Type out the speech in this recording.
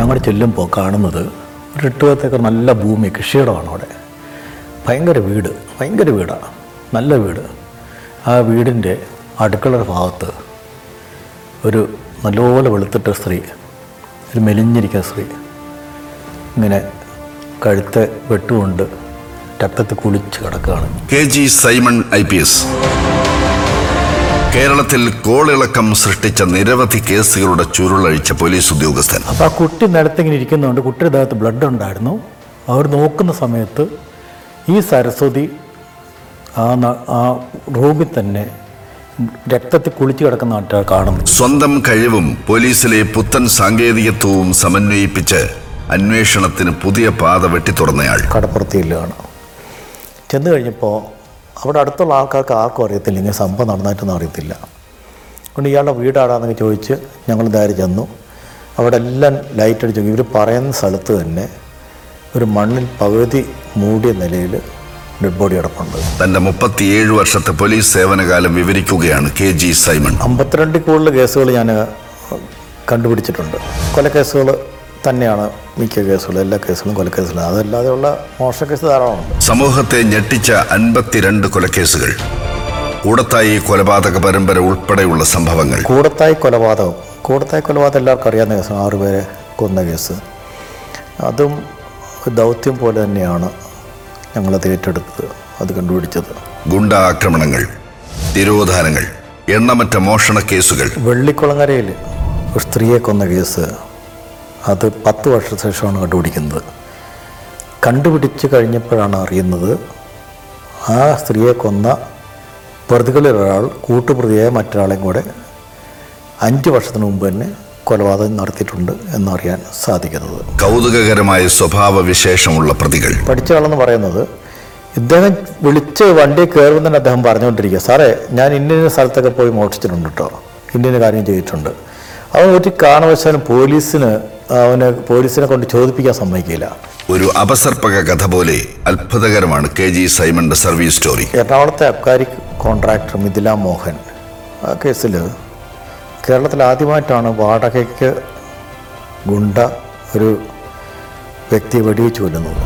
ഞങ്ങൾ ചെല്ലുമ്പോൾ കാണുന്നത് ഒരു എട്ട് പത്തേക്കർ നല്ല ഭൂമി കൃഷിയിടമാണ് അവിടെ. ഭയങ്കര വീട് ഭയങ്കര വീടാണ് നല്ല വീട്. ആ വീടിന്റെ അടുക്കളയുടെ ഭാഗത്ത് ഒരു നല്ലപോലെ വെളുത്തിട്ട സ്ത്രീ ഒരു മെലിഞ്ഞിരിക്കുന്ന സ്ത്രീ ഇങ്ങനെ കഴുത്ത് വെട്ടുകൊണ്ട് രക്തത്തിൽ കുളിച്ച് കിടക്കുകയാണ്. K G Simon I P S. കേരളത്തിൽ കോളിളക്കം സൃഷ്ടിച്ച നിരവധി കേസുകളുടെ ചുരുളഴിച്ച പോലീസ് ഉദ്യോഗസ്ഥൻ. അപ്പോൾ ആ കുട്ടി നിലത്തിങ്ങനെ ഇരിക്കുന്നതുകൊണ്ട് കുട്ടിയുടെ ദേഹത്ത് ബ്ലഡ് ഉണ്ടായിരുന്നു. അവർ നോക്കുന്ന സമയത്ത് ഈ സരസ്വതി ആ ആ റൂമിൽ തന്നെ രക്തത്തിൽ കുളിച്ച് കിടക്കുന്നതായിട്ടാണ് കാണുന്നു. സ്വന്തം കഴിവും പോലീസിലെ പുത്തൻ സാങ്കേതികത്വവും സമന്വയിപ്പിച്ച് അന്വേഷണത്തിന് പുതിയ പാത വെട്ടി വെട്ടിത്തുറന്നയാൾ കടപ്പുറത്തില്ലാണ് ചെന്നു കഴിഞ്ഞപ്പോൾ അവിടെ അടുത്തുള്ള ആൾക്കാർക്ക് ആർക്കും അറിയത്തില്ല ഇങ്ങനെ സംഭവം നടന്നായിട്ടൊന്നും അറിയത്തില്ല. അതുകൊണ്ട് ഇയാളുടെ വീടാടാന്നൊക്കെ ചോദിച്ച് ഞങ്ങൾ നേരെ ചെന്നു. അവിടെ എല്ലാം ലൈറ്റ് അടിച്ചു ഇവർ പറയുന്ന സ്ഥലത്ത് തന്നെ ഒരു മണ്ണിൽ പകുതി മൂടിയ നിലയിൽ ഡെഡ് ബോഡി കിടപ്പുണ്ട്. തന്റെ മുപ്പത്തിയേഴ് വർഷത്തെ പോലീസ് സേവനകാലം വിവരിക്കുകയാണ് കെ ജി സൈമൺ. അമ്പത്തിരണ്ടിൽ കൂടുതൽ കേസുകൾ ഞാൻ കണ്ടുപിടിച്ചിട്ടുണ്ട്. കൊലക്കേസുകൾ തന്നെയാണ് മിക്ക കേസുകളും എല്ലാ കേസുകളും കൊലക്കേസുകളും അതല്ലാതെയുള്ള മോശക്കേസ് കേസ് ധാരാളമുണ്ട് സമൂഹത്തെ ഞെട്ടിച്ച അൻപത്തിരണ്ട് കൊലക്കേസുകൾ. കൂടത്തായി കൊലപാതക പരമ്പര ഉൾപ്പെടെയുള്ള സംഭവങ്ങൾ. കൂടത്തായി കൊലപാതകം. കൂടത്തായി കൊലപാതകം എല്ലാവർക്കും അറിയാവുന്ന കേസാണ്. ആറുപേരെ കൊന്ന കേസ്. അതും ദൗത്യം പോലെ തന്നെയാണ് ഞങ്ങളത് ഏറ്റെടുത്തത് അത് കണ്ടുപിടിച്ചത്. ഗുണ്ട ആക്രമണങ്ങൾ തിരോധാനങ്ങൾ എണ്ണമറ്റ മോഷണ കേസുകൾ. വെള്ളിക്കുളങ്ങരയിൽ ഒരു സ്ത്രീയെ കൊന്ന കേസ്. അത് പത്ത് വർഷത്തിന് ശേഷമാണ് കണ്ടുപിടിക്കുന്നത്. കണ്ടുപിടിച്ച് കഴിഞ്ഞപ്പോഴാണ് അറിയുന്നത് ആ സ്ത്രീയെ കൊന്ന പ്രതികളിൽ ഒരാൾ കൂട്ടുപ്രതിയായ മറ്റൊരാളെയും കൂടെ അഞ്ച് വർഷത്തിന് മുമ്പ് തന്നെ കൊലപാതകം നടത്തിയിട്ടുണ്ട് എന്നറിയാൻ സാധിക്കുന്നത്. കൗതുകകരമായ സ്വഭാവ വിശേഷമുള്ള പ്രതികൾ. പഠിച്ച ആളെന്ന് പറയുന്നത് ഇദ്ദേഹം വിളിച്ച് വണ്ടി കയറുമ്പോൾ തന്നെ അദ്ദേഹം പറഞ്ഞുകൊണ്ടിരിക്കുക. സാറേ ഞാൻ ഇന്ന സ്ഥലത്തൊക്കെ പോയി മോഷ്ടിച്ചിട്ടുണ്ട് കേട്ടോ ഇന്ന കാര്യം ചെയ്തിട്ടുണ്ട്. അവൻ ഒരു കാരണവശാലും പോലീസിന് അവന് പോലീസിനെ കൊണ്ട് ചോദിപ്പിക്കാൻ സമ്മതിക്കില്ല. ഒരു അപസർപ്പക കഥ പോലെ അത്ഭുതകരമാണ് കെ ജി സൈമന്റെ സർവീസ് സ്റ്റോറി. എറണാകുളത്തെ അബ്കാരി കോൺട്രാക്ടർ മിഥില മോഹൻ. ആ കേസിൽ കേരളത്തിൽ ആദ്യമായിട്ടാണ് വാടകയ്ക്ക് ഗുണ്ട ഒരു വ്യക്തിയെ വെടിവെച്ച് കൊല്ലുന്നത്.